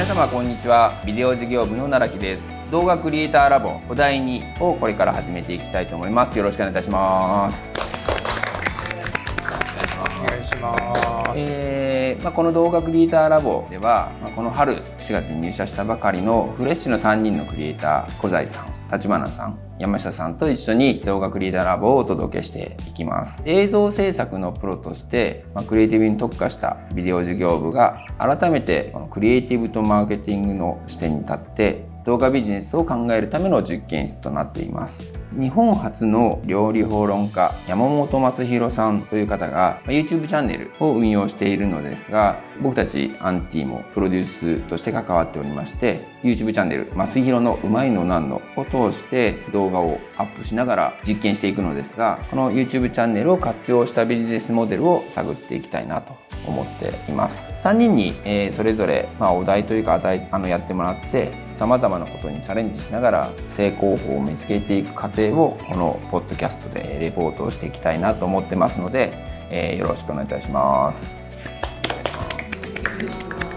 皆様こんにちは。ビデオ事業部の奈良木です。動画クリエイターラボお題2をこれから始めていきたいと思います。よろしくお願いいたします。お願いします。えーまあ、この動画クリエイターラボでは、まあ、この春4月に入社したばかりのフレッシュな3人のクリエイター小材さん立花さん山下さんと一緒に動画クリエイターラボをお届けしていきます。映像制作のプロとして、まあ、クリエイティブに特化したビデオ事業部が改めてこのクリエイティブとマーケティングの視点に立って動画ビジネスを考えるための実験室となっています。日本初の料理評論家山本松弘さんという方が YouTube チャンネルを運用しているのですが僕たちアンティもプロデュースとして関わっておりまして YouTube チャンネル松弘のうまいのなんのを通して動画をアップしながら実験していくのですがこの YouTube チャンネルを活用したビジネスモデルを探っていきたいなと思っています。3人に、えーそれぞれ、まあ、お題というかあのやってもらってさまざまなことにチャレンジしながら成功法を見つけていく過程をこのポッドキャストでレポートをしていきたいなと思ってますので、えーよろしくお願いいたします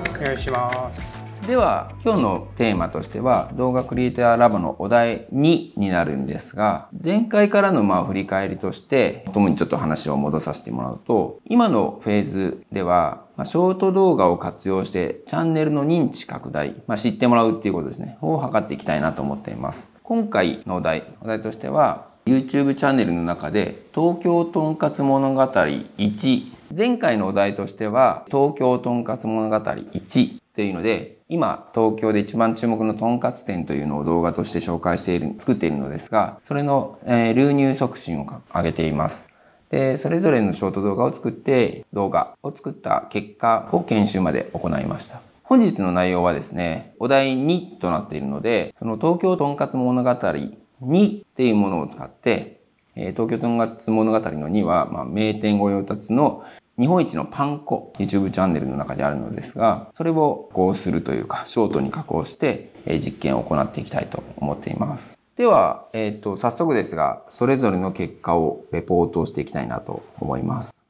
お願いします。では今日のテーマとしては動画クリエイターラボのお題2になるんですが前回からのまあ振り返りとしてともにちょっと話を戻させてもらうと今のフェーズではまあショート動画を活用してチャンネルの認知拡大、まあ、知ってもらうっていうことですね。を図っていきたいなと思っています。今回のお題お題としては YouTube チャンネルの中で東京とんかつ物語1前回のお題としては東京とんかつ物語1っていうので今東京で一番注目のとんかつ店というのを動画として紹介している作っているのですがそれの、えー流入促進をか上げています。でそれぞれのショート動画を作って動画を作った結果を研修まで行いました。本日の内容はですねお題2となっているのでその東京とんかつ物語2っていうものを使ってえ東京とんかつ物語の2は、まあ、名店御用達の日本一のパン粉 YouTube チャンネルの中であるのですがそれをこうするというかショートに加工して、え実験を行っていきたいと思っています。では、えー、と早速ですがそれぞれの結果をレポートしていきたいなと思います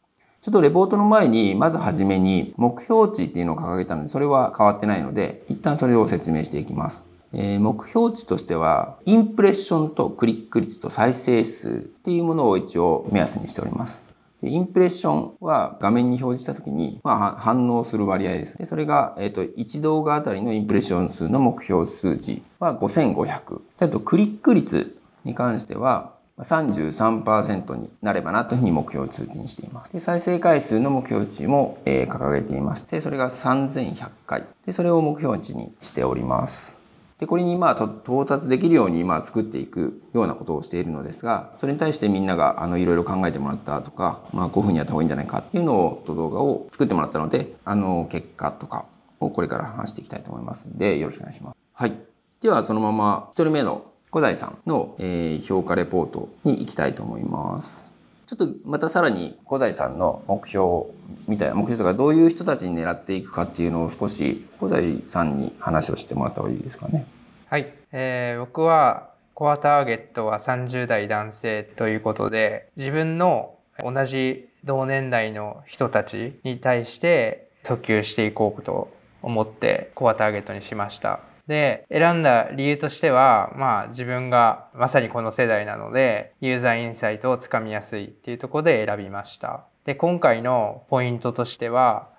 ちょっとレポートの前に、まずはじめに目標値っていうのを掲げたので、それは変わってないので、一旦それを説明していきます。えー目標値としては、インプレッションとクリック率と再生数っていうものを一応目安にしております。インプレッションは画面に表示したときに、まあ、反応する割合です。でそれが、えっ、と、1動画あたりのインプレッション数の目標数字は5500。あと、クリック率に関しては、33%になればなというふうに目標を通知にしています。で再生回数の目標値も、えー掲げていまして、それが3100回。でそれを目標値にしております。でこれにまあ到達できるようにまあ作っていくようなことをしているのですがそれに対してみんながあのいろいろ考えてもらったとか、まあ、こういうふうにやった方がいいんじゃないかっていうのを動画を作ってもらったのであの結果とかをこれから話していきたいと思いますのでよろしくお願いします。はい、ではそのまま1人目の小材さんの、えー評価レポートに行きたいと思います。ちょっとまたさらに小材さんの目標みたいな目標とかどういう人たちに狙っていくかっていうのを少し小材さんに話をしてもらった方がいいですかね。はい、えー僕はコアターゲットは30代男性ということで自分の同じ同年代の人たちに対して訴求していこうと思ってコアターゲットにしました。で、選んだ理由としては、まあ自分がまさにこの世代なので、ユーザーインサイトをつかみやすいっていうとこで選びました。で、今回のポイントとしては、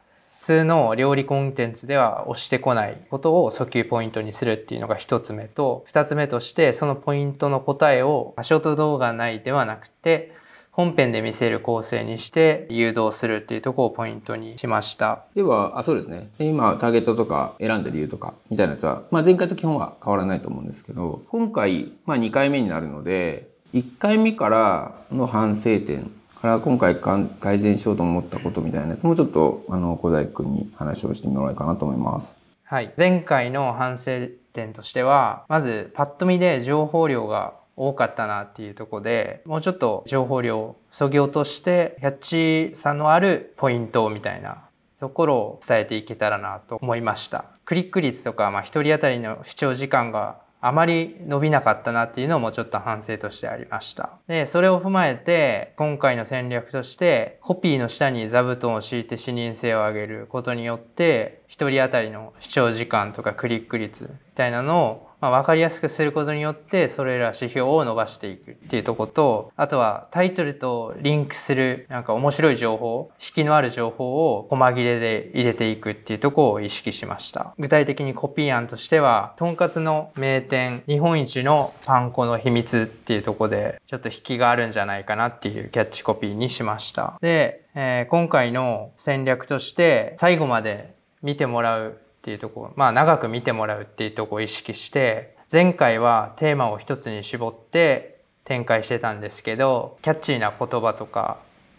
通の料理コンテンツでは押してこないことを訴求ポイントにするっていうのが一つ目と、二つ目としてそのポイントの答えをショート動画内ではなくて、本編で見せる構成にして誘導するっていうとこをポイントにしました。では、あ、そうですね。今、ターゲットとか選んだ理由とか、みたいなやつは、まあ前回と基本は変わらないと思うんですけど、今回、まあ2回目になるので、1回目からの反省点から今回かん改善しようと思ったことみたいなやつもちょっと、あの、小細工君に話をしてもらえかなと思います。はい。前回の反省点としては、まずパッと見で情報量が多かったなっていうところで、もうちょっと情報量を削ぎ落として、キャッチさのあるポイントみたいなところを伝えていけたらなと思いました。クリック率とか、まあ、一人当たりの視聴時間があまり伸びなかったなっていうのもちょっと反省としてありました。で、それを踏まえて、今回の戦略として、コピーの下に座布団を敷いて視認性を上げることによって、一人当たりの視聴時間とかクリック率みたいなのを、まあ、分かりやすくすることによって、それら指標を伸ばしていくっていうとこと、あとはタイトルとリンクする、なんか面白い情報、引きのある情報を細切れで入れていくっていうとこを意識しました。具体的にコピー案としては、とんかつの名店、日本一のパン粉の秘密っていうとこで、ちょっと引きがあるんじゃないかなっていうキャッチコピーにしました。で、えー今回の戦略として、最後まで見てもらうっていうとこ、まあ長く見てもらうっていうとこを意識して、前回はテーマを一つに絞って展開してたんですけど、キャッチーな言葉とか、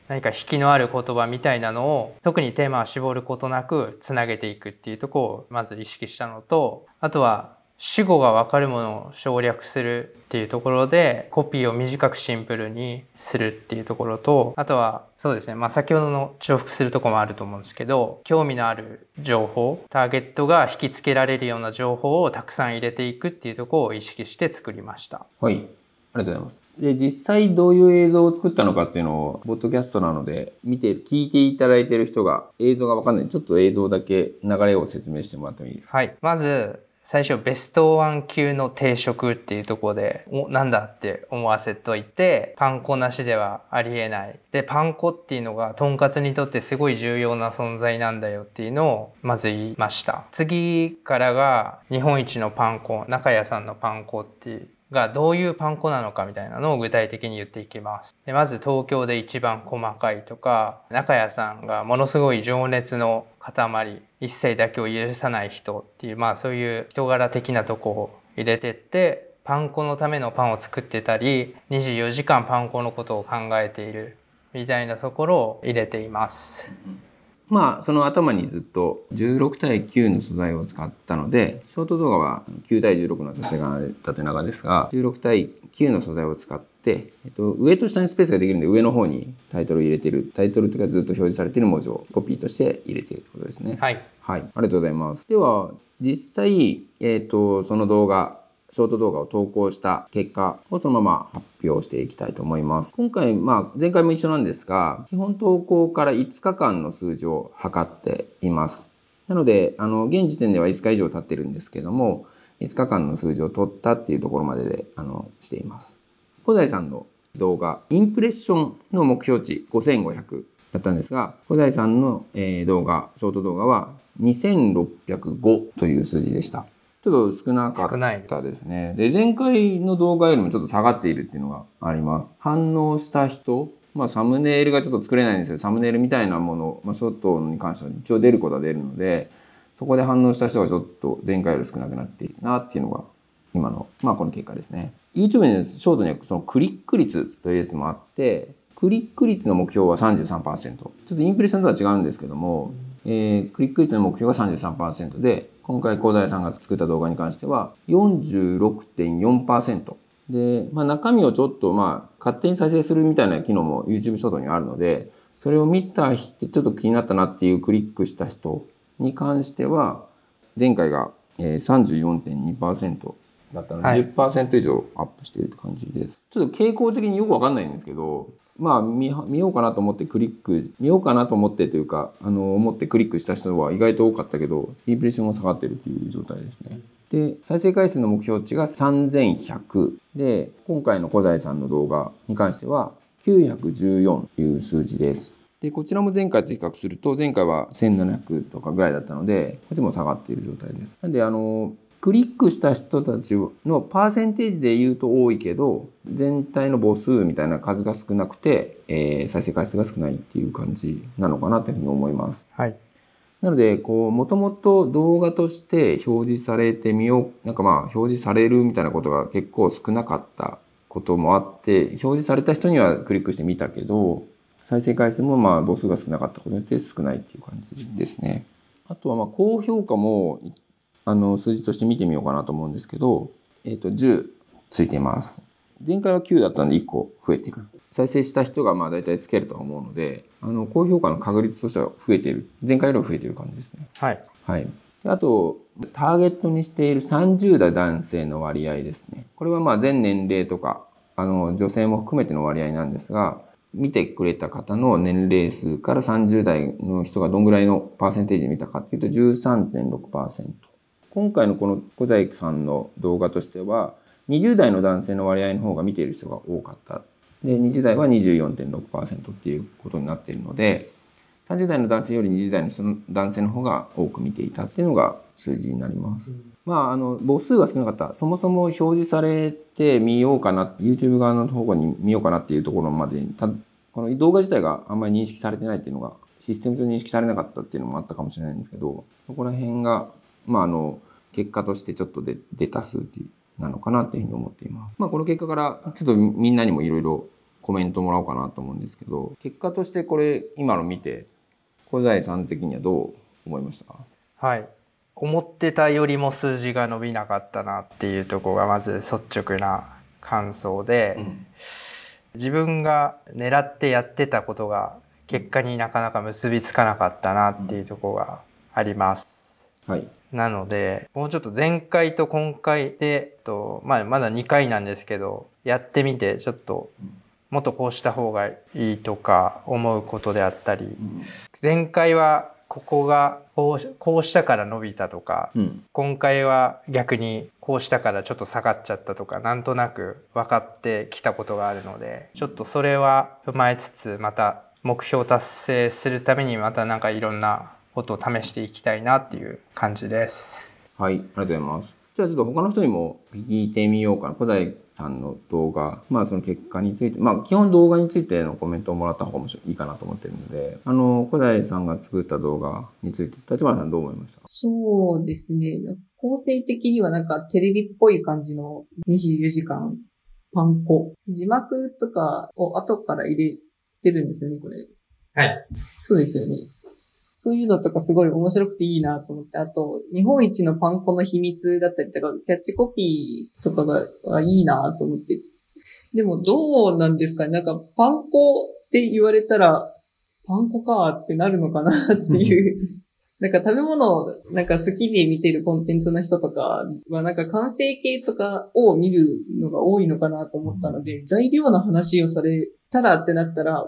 何か引きのある言葉みたいなのを特にテーマを絞ることなくつなげていくっていうとこをまず意識したのとあとは主語が分かるものを省略するっていうところでコピーを短くシンプルにするっていうところとあとはそうですねまあ先ほどの重複するところもあると思うんですけど興味のある情報ターゲットが引きつけられるような情報をたくさん入れていくっていうところを意識して作りました。はい。ありがとうございます。で、実際どういう映像を作ったのかっていうのを、ポッドキャストなので、見て、聞いていただいている人が映像がわかんない。ちょっと映像だけ流れを説明してもらってもいいですか？はい。まず、最初、ベストワン級の定食っていうとこで、お、なんだって思わせといて、パン粉なしではありえない。で、パン粉っていうのが、とんかつにとってすごい重要な存在なんだよっていうのを、まず言いました。次からが、日本一のパン粉、中屋さんのパン粉っていう、がどういうパン粉なのかみたいなのを具体的に言っていきます。でまず東京で一番細かいとか、中谷さんがものすごい情熱の塊、一切妥協を許さない人っていう、まあそういう人柄的なとこを入れてって、パン粉のためのパンを作ってたり、24時間パン粉のことを考えているみたいなところを入れています。まあ、その頭にずっと16対9の素材を使ったので、ショート動画は9対16の縦長縦長ですが、16対9の素材を使って、えっと、上と下にスペースができるんで、上の方にタイトルを入れてる、タイトルというかずっと表示されている文字をコピーとして入れているということですね。はい。はい、ありがとうございます。では、実際、えっ、と、その動画、ショート動画を投稿した結果をそのまま発表していきたいと思います。今回、まあ、前回も一緒なんですが、基本投稿から5日間の数字を測っています。なので、あの、現時点では5日以上経ってるんですけども、5日間の数字を取ったっていうところまでで、あの、しています。小西さんの動画、インプレッションの目標値5500だったんですが、小西さんの、えー動画、ショート動画は2605という数字でした。ちょっと少なかったですね。で、前回の動画よりもちょっと下がっているっていうのがあります。反応した人、まあサムネイルがちょっと作れないんですけど、サムネイルみたいなもの、まあショートに関しては一応出ることは出るので、そこで反応した人がちょっと前回より少なくなっているなっていうのが今の、まあこの結果ですね。YouTube にショートにはそのクリック率というやつもあって、クリック率の目標は33%。ちょっとインプレッションとは違うんですけども、えークリック率の目標が33%で、今回広大さんが作った動画に関しては46.4%。で、まあ中身をちょっとまあ勝手に再生するみたいな機能も YouTube ショートにあるので、それを見た人、ちょっと気になったなっていうクリックした人に関しては、前回がえー34.2%だったので、はい10%以上アップしているって感じです。ちょっと傾向的によくわかんないんですけど、まあ見見ようかなと思ってクリック、見ようかなと思ってというか、あの、思ってクリックした人は意外と多かったけど、インプレッションが下がってるっていう状態ですね。で、再生回数の目標値が3100で、今回の小西さんの動画に関しては914という数字です。で、こちらも前回と比較すると、前回は1700とかぐらいだったので、こっちも下がっている状態です。なんで、あの、クリックした人たちのパーセンテージで言うと多いけど、全体の母数みたいな数が少なくて、えー再生回数が少ないっていう感じなのかなというふうに思います。はい。なので、こう、もともと動画として表示されてみよう、なんかまあ、表示されるみたいなことが結構少なかったこともあって、表示された人にはクリックしてみたけど、再生回数もまあ、母数が少なかったことによって少ないっていう感じですね。あとはまあ、高評価も、いあの、数字として見てみようかなと思うんですけど、えっ、と、10ついています。前回は9だったんで1個増えてる。再生した人がまあ大体つけるとは思うので、あの、高評価の確率としては増えてる。前回よりも増えてる感じですね。はい。はい。あと、ターゲットにしている30代男性の割合ですね。これはまあ全年齢とか、あの、女性も含めての割合なんですが、見てくれた方の年齢数から30代の人がどんぐらいのパーセンテージ見たかっていうと13.6%。今回のこの小細工さんの動画としては、20代の男性の割合の方が見ている人が多かった。で、20代は24.6%っていうことになっているので、30代の男性より20代のその男性の方が多く見ていたっていうのが数字になります。うん、まあ、あの、母数が少なかった。そもそも表示されてみようかな、YouTube 側の方に見ようかなっていうところまでたこの動画自体があんまり認識されてないっていうのが、システム上認識されなかったっていうのもあったかもしれないんですけど、そこら辺が、まあ、あの、結果としてちょっとで出た数値なのかなっていうふうに思っています。まあ、この結果から、ちょっとみんなにもいろいろコメントもらおうかなと思うんですけど、結果としてこれ、今の見て、小細さん的にはどう思いましたか？はい思ってたよりも数字が伸びなかったなっていうところがまず率直な感想で、うん、自分が狙ってやってたことが結果になかなか結びつかなかったなっていうところがあります。はい、なのでもうちょっと前回と今回でと、まあ、まだ2回なんですけどやってみてちょっともっとこうした方がいいとか思うことであったり、前回はここがこうこうしたから伸びたとか、うん、今回は逆にこうしたからちょっと下がっちゃったとかなんとなく分かってきたことがあるのでちょっとそれは踏まえつつまた目標達成するためにまたなんかいろんなことを試していきたいなっていう感じです。はい、ありがとうございます。じゃあちょっと他の人にも聞いてみようかな。小細さんの動画、まあその結果について、まあ基本動画についてのコメントをもらった方がいいかなと思ってるので、あの、小平さんが作った動画について、立花さんどう思いました？そうですね。構成的にはなんかテレビっぽい感じの24時間パンコ。字幕とかを後から入れてるんですよね、これ。はい。そうですよね。そういうのとかすごい面白くていいなと思って、あと、日本一のパン粉の秘密だったりとか、キャッチコピーとかがいいなと思って。でもどうなんですかねなんかパン粉って言われたら、パン粉かってなるのかなっていう。なんか食べ物をなんか好きで見てるコンテンツの人とかはなんか完成形とかを見るのが多いのかなと思ったので、材料の話をされたらってなったら、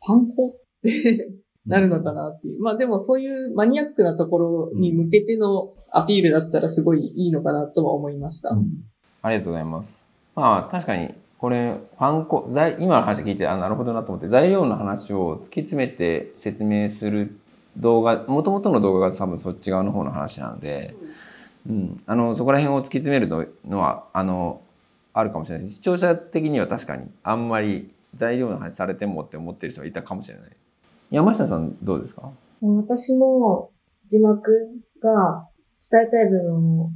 パン粉ってなるのかなっていう。まあでもそういうマニアックなところに向けてのアピールだったらすごいいいのかなとは思いました。うん、ありがとうございます。まあ確かにこれ、パン粉、今の話聞いて、あ、なるほどなと思って、材料の話を突き詰めて説明する動画、もともとの動画が多分そっち側の方の話なので、うん、あの、そこら辺を突き詰めるのは、あの、あるかもしれない視聴者的には確かにあんまり材料の話されてもって思ってる人がいたかもしれない。山下さんどうですか？私も字幕が伝えたい部分を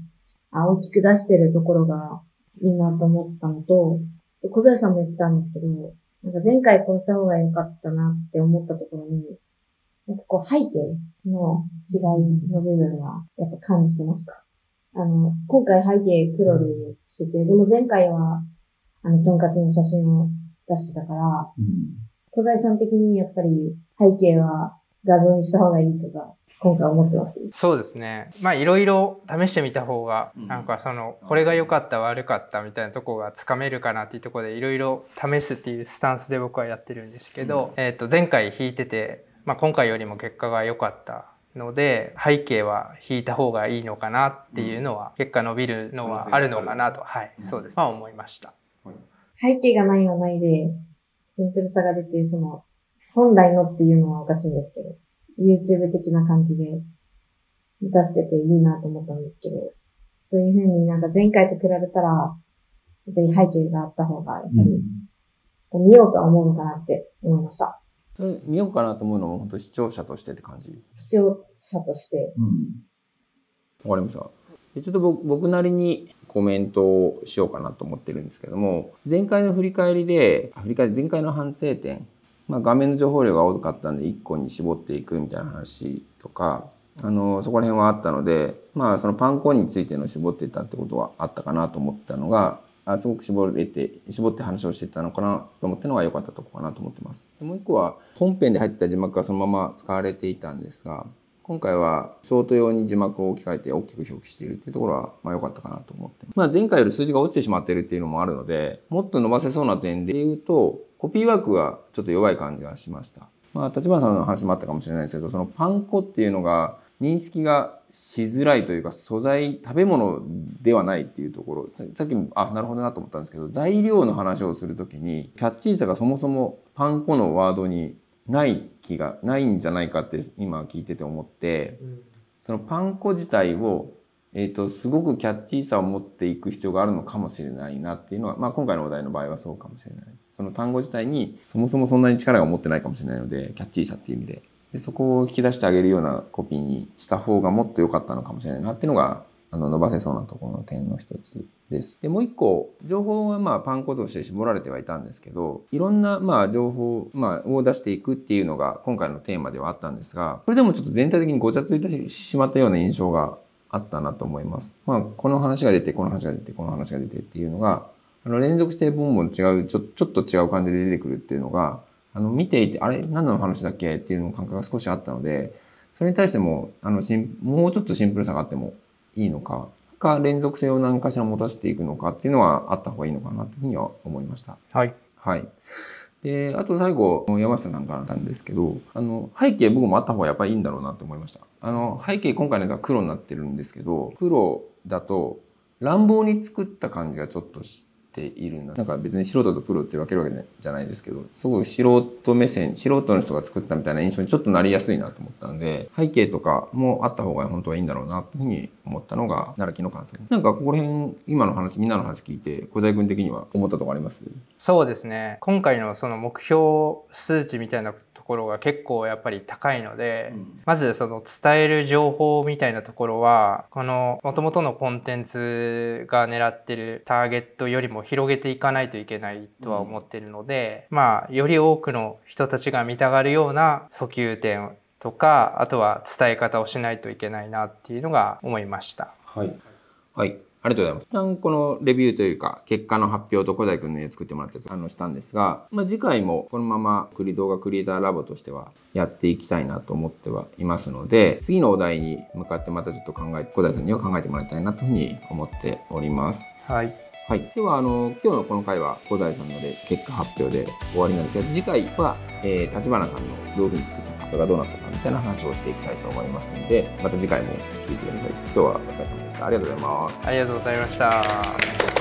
大きく出してるところがいいなと思ったのと、小沢さんも言ってたんですけど、なんか前回こうした方が良かったなって思ったところに、なんかこう背景の違いの部分はやっぱ感じてますか？あの、今回背景黒にしてて、でも前回は、あの、とんかつの写真を出してたから、うん、小沢さん的にやっぱり背景は画像にした方がいいとか、今回思ってます？そうですね。まあいろいろ試してみた方が、なんかその、これが良かった悪かったみたいなとこがつかめるかなっていうところでいろいろ試すっていうスタンスで僕はやってるんですけど、えっ、と前回弾いてて、まあ今回よりも結果が良かったので背景は引いた方がいいのかなっていうのは、結果伸びるのはあるのかなと、はい、そうです。まあ思いました。背景がないはないで、シンプルさが出て、その、本来のっていうのはおかしいんですけど、YouTube 的な感じで出してていいなと思ったんですけど、そういうふうになんか前回と比べたら、やっぱり背景があった方が、やっぱり、うん、見ようとは思うのかなって思いました。見ようかなと思うのも本当視聴者としてって感じ？視聴者として。わ、うん、かりました。ちょっと僕なりにコメントをしようかなと思ってるんですけども、前回の振り返りで、振り返り前回の反省点まあ、画面の情報量が多かったんで1個に絞っていくみたいな話とかあのそこら辺はあったのでまあそのパン粉についての絞ってたってことはあったかなと思ったのがあすごく絞れて絞って話をしてたのかなと思ったのが良かったとこかなと思ってます。もう一個は本編で入ってた字幕がそのまま使われていたんですが今回はショート用に字幕を置き換えて大きく表記しているっていうところは、まあ良かったかなと思って。まあ前回より数字が落ちてしまっているっていうのもあるので、もっと伸ばせそうな点で言うと、コピーワークがちょっと弱い感じがしました。まあ、立花さんの話もあったかもしれないですけど、そのパン粉っていうのが認識がしづらいというか、素材、食べ物ではないっていうところ、ささっきも、あ、なるほどなと思ったんですけど、材料の話をするときに、キャッチーさがそもそもパン粉のワードにない気が、ないんじゃないかって今聞いてて思って、そのパン粉自体を、えっ、と、すごくキャッチーさを持っていく必要があるのかもしれないなっていうのは、まあ今回のお題の場合はそうかもしれない。その単語自体にそもそもそんなに力が持ってないかもしれないので、キャッチーさっていう意味で。でそこを引き出してあげるようなコピーにした方がもっと良かったのかもしれないなっていうのが、あの、伸ばせそうなところの点の一つです。で、もう一個、情報はまあパン粉として絞られてはいたんですけど、いろんなまあ情報、まあ、を出していくっていうのが今回のテーマではあったんですが、これでもちょっと全体的にごちゃついてしまったような印象があったなと思います。まあ、この話が出て、この話が出て、この話が出てっていうのが、あの、連続してボンボン違う、ちょ、ちょっと違う感じで出てくるっていうのが、あの、見ていて、あれ何の話だっけっていうの感覚が少しあったので、それに対しても、あの、もうちょっとシンプルさがあってもいいのか、か、連続性を何かしら持たせていくのかっていうのはあった方がいいのかなというふうには思いました。はい。はい。で、あと最後、山下さんからなんですけど、あの、背景僕もあった方がやっぱりいいんだろうなと思いました。あの、背景今回のやつは黒になってるんですけど、黒だと乱暴に作った感じがちょっとしているな。なんか別に素人とプロって分けるわけじゃないですけど、すごい素人目線、素人の人が作ったみたいな印象にちょっとなりやすいなと思ったんで、背景とかもあった方が本当はいいんだろうなというふうに思ったのが、奈良木の感想。なんかここら辺、今の話、みんなの話聞いて、小細君的には思ったとこあります？そうですね。今回のその目標数値みたいなところが結構やっぱり高いので、まずその伝える情報みたいなところは、この元々のコンテンツが狙ってるターゲットよりも広げていかないといけないとは思ってるので、まあ、より多くの人たちが見たがるような訴求点とか、あとは伝え方をしないといけないなっていうのが思いました。はい。はい。ありがとうございます。一旦このレビューというか、結果の発表と小田井くんの家作ってもらったやつ、あの、したんですが、まあ、次回もこのままクリ動画クリエイターラボとしてはやっていきたいなと思ってはいますので、次のお題に向かってまたちょっと考え、小田井くんには考えてもらいたいなというふうに思っております。はい。はい。では、あの、今日のこの回は小田井さんので結果発表で終わりなんですが、次回は、えー、立花さんのどういうふうに作ったか、とかどうなったかみたいな話をしていきたいと思いますので、また次回も聞いてください。今日はお疲れ様でした。ありがとうございます。ありがとうございました。